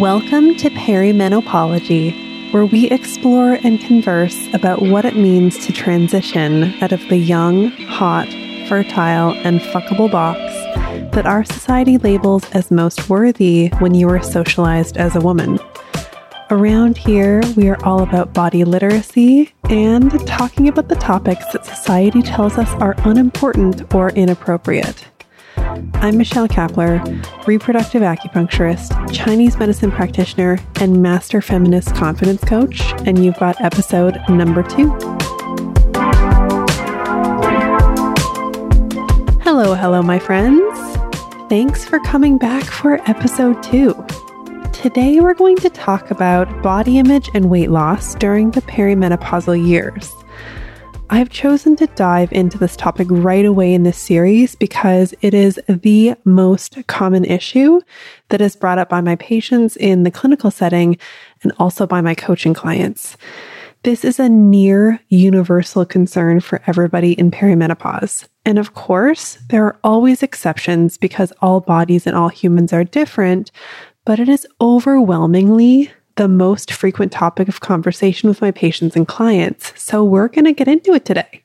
Welcome to Perimenopology, where we explore and converse about what it means to transition out of the young, hot, fertile, and fuckable box that our society labels as most worthy when you are socialized as a woman. Around here, we are all about body literacy and talking about the topics that society tells us are unimportant or inappropriate. I'm Michelle Kapler, reproductive acupuncturist, Chinese medicine practitioner, and master feminist confidence coach, and you've got episode number two. Hello, hello, my friends. Thanks for coming back for episode two. Today, we're going to talk about body image and weight loss during the perimenopausal years. I've chosen to dive into this topic right away in this series because it is the most common issue that is brought up by my patients in the clinical setting and also by my coaching clients. This is a near universal concern for everybody in perimenopause. And of course, there are always exceptions because all bodies and all humans are different, but it is overwhelmingly the most frequent topic of conversation with my patients and clients. So we're going to get into it today.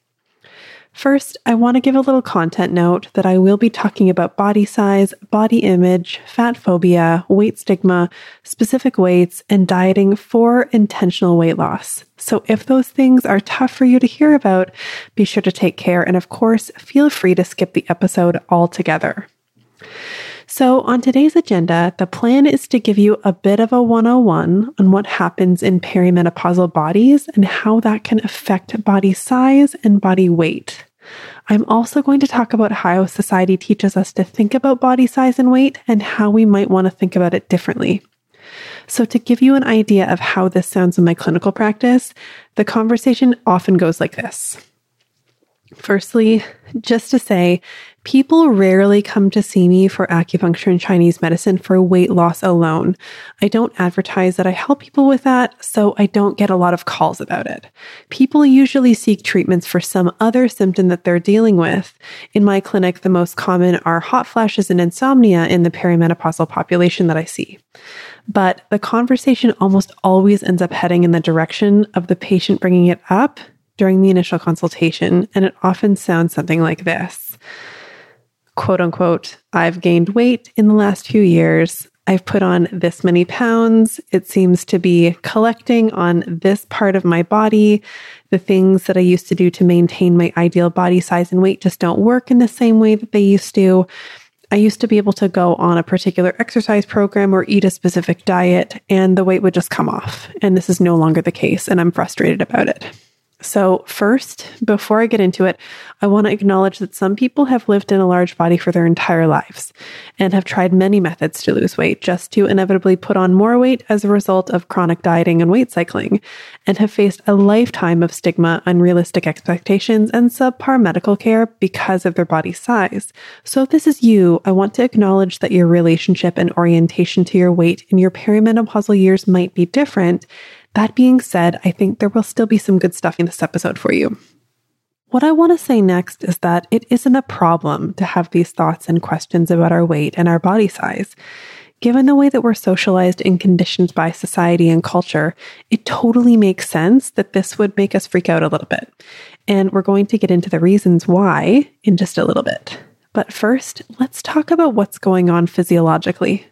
First, I want to give a little content note that I will be talking about body size, body image, fat phobia, weight stigma, specific weights, and dieting for intentional weight loss. So if those things are tough for you to hear about, be sure to take care. And of course, feel free to skip the episode altogether. So, on today's agenda, the plan is to give you a bit of a 101 on what happens in perimenopausal bodies and how that can affect body size and body weight. I'm also going to talk about how society teaches us to think about body size and weight and how we might want to think about it differently. So, to give you an idea of how this sounds in my clinical practice, the conversation often goes like this. Firstly, just to say, people rarely come to see me for acupuncture and Chinese medicine for weight loss alone. I don't advertise that I help people with that, so I don't get a lot of calls about it. People usually seek treatments for some other symptom that they're dealing with. In my clinic, the most common are hot flashes and insomnia in the perimenopausal population that I see. But the conversation almost always ends up heading in the direction of the patient bringing it up during the initial consultation, and it often sounds something like this quote unquote, I've gained weight in the last few years. I've put on this many pounds. It seems to be collecting on this part of my body. The things that I used to do to maintain my ideal body size and weight just don't work in the same way that they used to. I used to be able to go on a particular exercise program or eat a specific diet, and the weight would just come off. And this is no longer the case, and I'm frustrated about it. So, first, before I get into it, I want to acknowledge that some people have lived in a large body for their entire lives and have tried many methods to lose weight just to inevitably put on more weight as a result of chronic dieting and weight cycling, and have faced a lifetime of stigma, unrealistic expectations, and subpar medical care because of their body size. So, if this is you, I want to acknowledge that your relationship and orientation to your weight in your perimenopausal years might be different that being said, I think there will still be some good stuff in this episode for you. What I want to say next is that it isn't a problem to have these thoughts and questions about our weight and our body size. Given the way that we're socialized and conditioned by society and culture, it totally makes sense that this would make us freak out a little bit. And we're going to get into the reasons why in just a little bit. But first, let's talk about what's going on physiologically.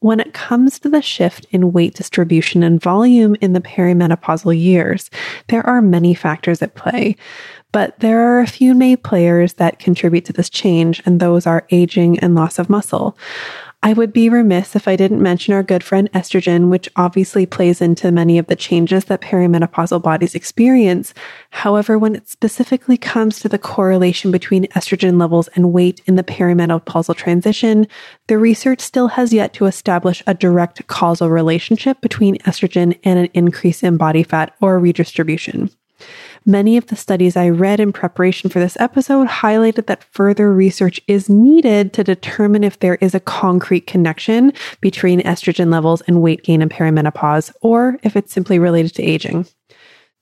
When it comes to the shift in weight distribution and volume in the perimenopausal years, there are many factors at play, but there are a few main players that contribute to this change, and those are aging and loss of muscle. I would be remiss if I didn't mention our good friend estrogen, which obviously plays into many of the changes that perimenopausal bodies experience. However, when it specifically comes to the correlation between estrogen levels and weight in the perimenopausal transition, the research still has yet to establish a direct causal relationship between estrogen and an increase in body fat or redistribution. Many of the studies I read in preparation for this episode highlighted that further research is needed to determine if there is a concrete connection between estrogen levels and weight gain in perimenopause, or if it's simply related to aging.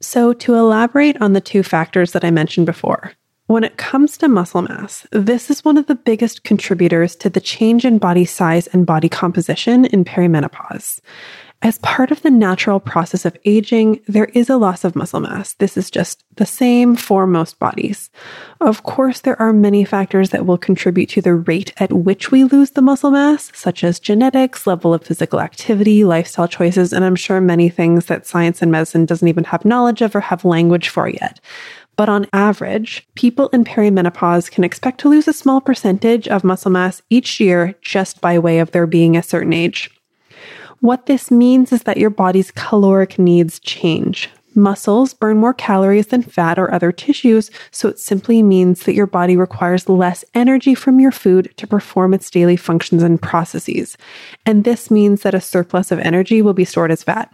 So, to elaborate on the two factors that I mentioned before, When it comes to muscle mass, this is one of the biggest contributors to the change in body size and body composition in perimenopause. As part of the natural process of aging, there is a loss of muscle mass. This is just the same for most bodies. Of course, there are many factors that will contribute to the rate at which we lose the muscle mass, such as genetics, level of physical activity, lifestyle choices, and I'm sure many things that science and medicine doesn't even have knowledge of or have language for yet. But on average, people in perimenopause can expect to lose a small percentage of muscle mass each year just by way of their being a certain age. What this means is that your body's caloric needs change. Muscles burn more calories than fat or other tissues, so it simply means that your body requires less energy from your food to perform its daily functions and processes. And this means that a surplus of energy will be stored as fat.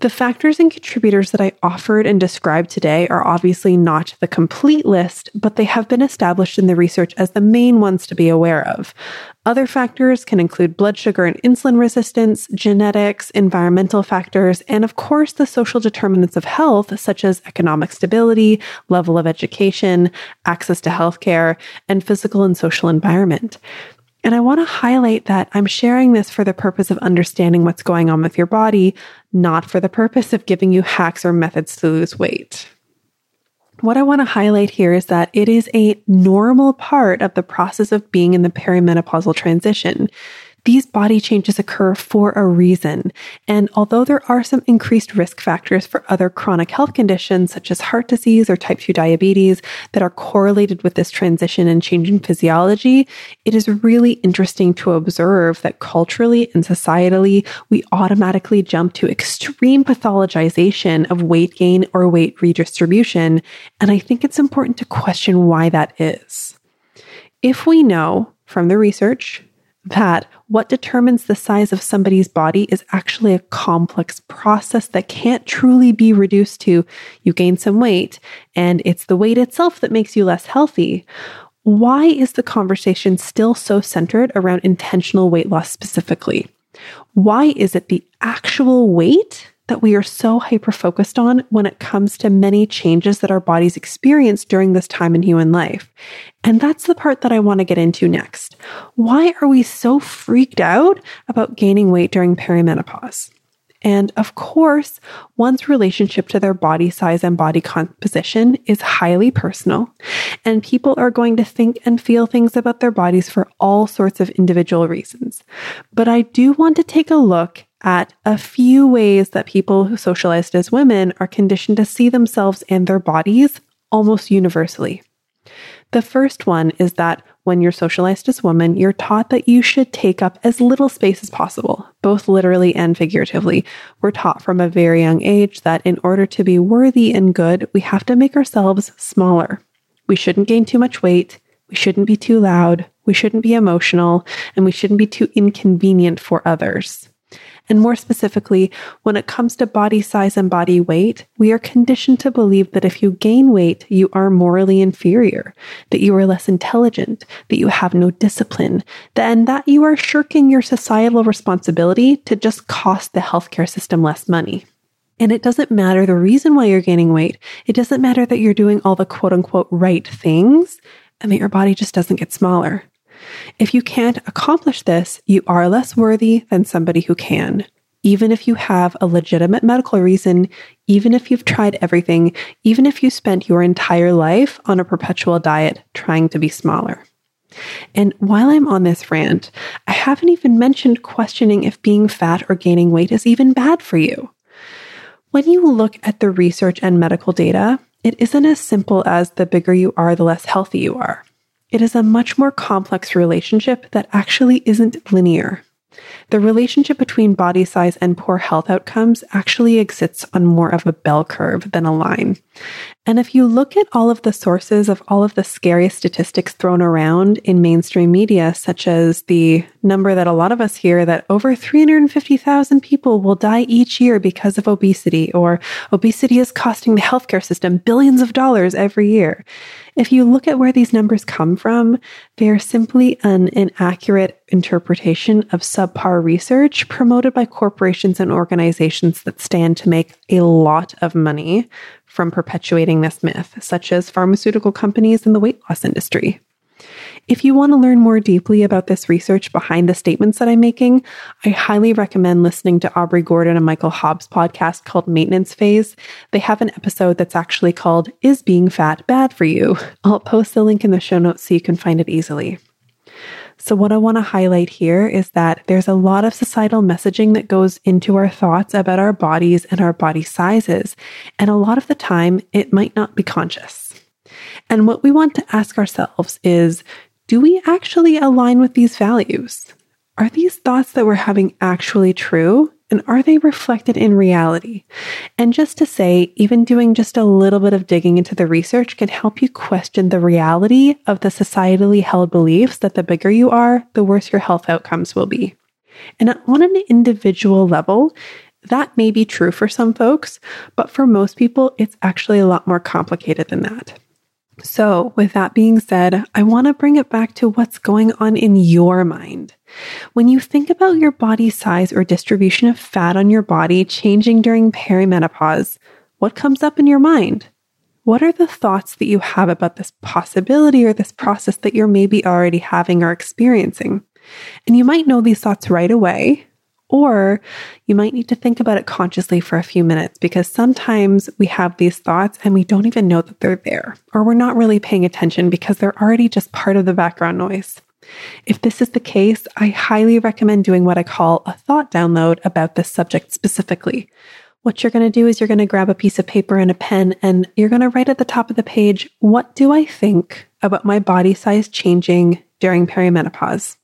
The factors and contributors that I offered and described today are obviously not the complete list, but they have been established in the research as the main ones to be aware of. Other factors can include blood sugar and insulin resistance, genetics, environmental factors, and of course the social determinants of health, such as economic stability, level of education, access to healthcare, and physical and social environment. And I want to highlight that I'm sharing this for the purpose of understanding what's going on with your body, not for the purpose of giving you hacks or methods to lose weight. What I want to highlight here is that it is a normal part of the process of being in the perimenopausal transition. These body changes occur for a reason. And although there are some increased risk factors for other chronic health conditions, such as heart disease or type 2 diabetes, that are correlated with this transition and change in physiology, it is really interesting to observe that culturally and societally, we automatically jump to extreme pathologization of weight gain or weight redistribution. And I think it's important to question why that is. If we know from the research that what determines the size of somebody's body is actually a complex process that can't truly be reduced to you gain some weight and it's the weight itself that makes you less healthy. Why is the conversation still so centered around intentional weight loss specifically? Why is it the actual weight that we are so hyper focused on when it comes to many changes that our bodies experience during this time in human life. And that's the part that I want to get into next. Why are we so freaked out about gaining weight during perimenopause? And of course, one's relationship to their body size and body composition is highly personal, and people are going to think and feel things about their bodies for all sorts of individual reasons. But I do want to take a look at a few ways that people who socialized as women are conditioned to see themselves and their bodies almost universally. The first one is that when you're socialized as women, you're taught that you should take up as little space as possible, both literally and figuratively. We're taught from a very young age that in order to be worthy and good, we have to make ourselves smaller. We shouldn't gain too much weight. We shouldn't be too loud. We shouldn't be emotional. And we shouldn't be too inconvenient for others. And more specifically, when it comes to body size and body weight, we are conditioned to believe that if you gain weight, you are morally inferior, that you are less intelligent, that you have no discipline, and that you are shirking your societal responsibility to just cost the healthcare system less money. And it doesn't matter the reason why you're gaining weight. It doesn't matter that you're doing all the quote unquote right things and that your body just doesn't get smaller. If you can't accomplish this, you are less worthy than somebody who can. Even if you have a legitimate medical reason, even if you've tried everything, even if you spent your entire life on a perpetual diet trying to be smaller. And while I'm on this rant, I haven't even mentioned questioning if being fat or gaining weight is even bad for you. When you look at the research and medical data, it isn't as simple as the bigger you are, the less healthy you are. It is a much more complex relationship that actually isn't linear. The relationship between body size and poor health outcomes actually exists on more of a bell curve than a line. And if you look at all of the sources of all of the scariest statistics thrown around in mainstream media, such as the number that a lot of us hear that over 350,000 people will die each year because of obesity, or obesity is costing the healthcare system billions of dollars every year If you look at where these numbers come from, they are simply an inaccurate interpretation of subpar research promoted by corporations and organizations that stand to make a lot of money from perpetuating this myth, such as pharmaceutical companies and the weight loss industry. If you want to learn more deeply about this research behind the statements that I'm making, I highly recommend listening to Aubrey Gordon and Michael Hobbs' podcast called Maintenance Phase. They have an episode that's actually called Is Being Fat Bad for You? I'll post the link in the show notes so you can find it easily. So, what I want to highlight here is that there's a lot of societal messaging that goes into our thoughts about our bodies and our body sizes. And a lot of the time, it might not be conscious. And what we want to ask ourselves is do we actually align with these values? Are these thoughts that we're having actually true? And are they reflected in reality? And just to say, even doing just a little bit of digging into the research can help you question the reality of the societally held beliefs that the bigger you are, the worse your health outcomes will be. And on an individual level, that may be true for some folks, but for most people, it's actually a lot more complicated than that. So, with that being said, I want to bring it back to what's going on in your mind. When you think about your body size or distribution of fat on your body changing during perimenopause, what comes up in your mind? What are the thoughts that you have about this possibility or this process that you're maybe already having or experiencing? And you might know these thoughts right away, or you might need to think about it consciously for a few minutes because sometimes we have these thoughts and we don't even know that they're there, or we're not really paying attention because they're already just part of the background noise. If this is the case, I highly recommend doing what I call a thought download about this subject specifically. What you're going to do is you're going to grab a piece of paper and a pen and you're going to write at the top of the page, What do I think about my body size changing during perimenopause?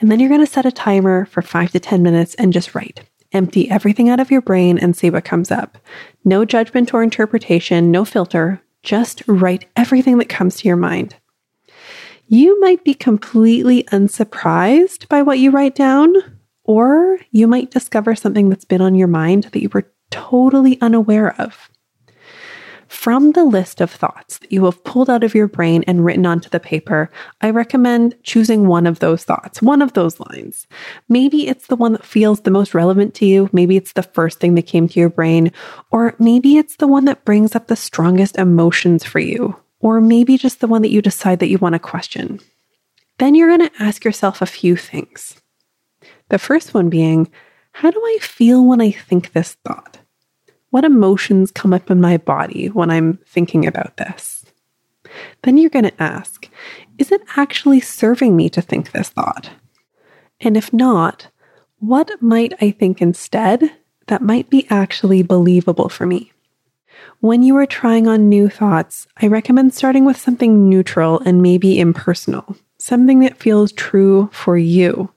And then you're going to set a timer for five to 10 minutes and just write. Empty everything out of your brain and see what comes up. No judgment or interpretation, no filter. Just write everything that comes to your mind. You might be completely unsurprised by what you write down, or you might discover something that's been on your mind that you were totally unaware of. From the list of thoughts that you have pulled out of your brain and written onto the paper, I recommend choosing one of those thoughts, one of those lines. Maybe it's the one that feels the most relevant to you. Maybe it's the first thing that came to your brain, or maybe it's the one that brings up the strongest emotions for you, or maybe just the one that you decide that you want to question. Then you're going to ask yourself a few things. The first one being, how do I feel when I think this thought? What emotions come up in my body when I'm thinking about this? Then you're going to ask, is it actually serving me to think this thought? And if not, what might I think instead that might be actually believable for me? When you are trying on new thoughts, I recommend starting with something neutral and maybe impersonal, something that feels true for you.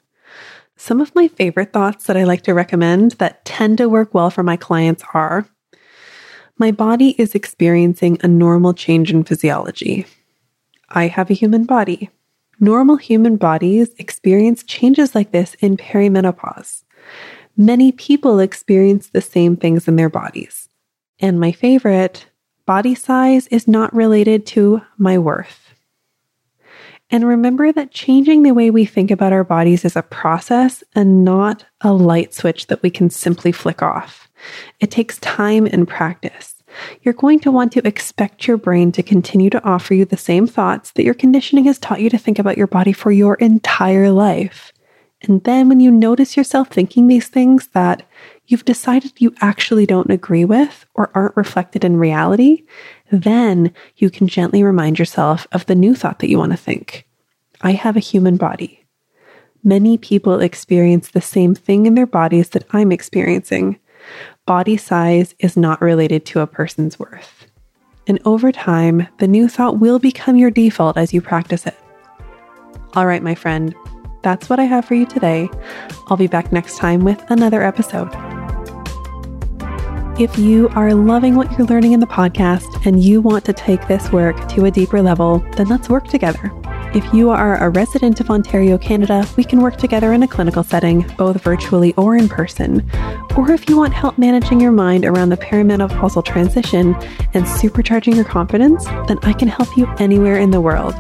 Some of my favorite thoughts that I like to recommend that tend to work well for my clients are My body is experiencing a normal change in physiology. I have a human body. Normal human bodies experience changes like this in perimenopause. Many people experience the same things in their bodies. And my favorite, body size is not related to my worth. And remember that changing the way we think about our bodies is a process and not a light switch that we can simply flick off. It takes time and practice. You're going to want to expect your brain to continue to offer you the same thoughts that your conditioning has taught you to think about your body for your entire life. And then when you notice yourself thinking these things that you've decided you actually don't agree with or aren't reflected in reality, then you can gently remind yourself of the new thought that you want to think. I have a human body. Many people experience the same thing in their bodies that I'm experiencing. Body size is not related to a person's worth. And over time, the new thought will become your default as you practice it. All right, my friend, that's what I have for you today. I'll be back next time with another episode. If you are loving what you're learning in the podcast and you want to take this work to a deeper level, then let's work together. If you are a resident of Ontario, Canada, we can work together in a clinical setting, both virtually or in person. Or if you want help managing your mind around the perimenopausal transition and supercharging your confidence, then I can help you anywhere in the world.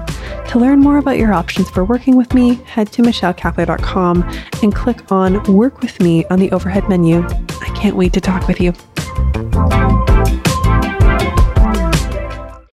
To learn more about your options for working with me, head to michellecapler.com and click on Work with Me on the overhead menu. I can't wait to talk with Thank you.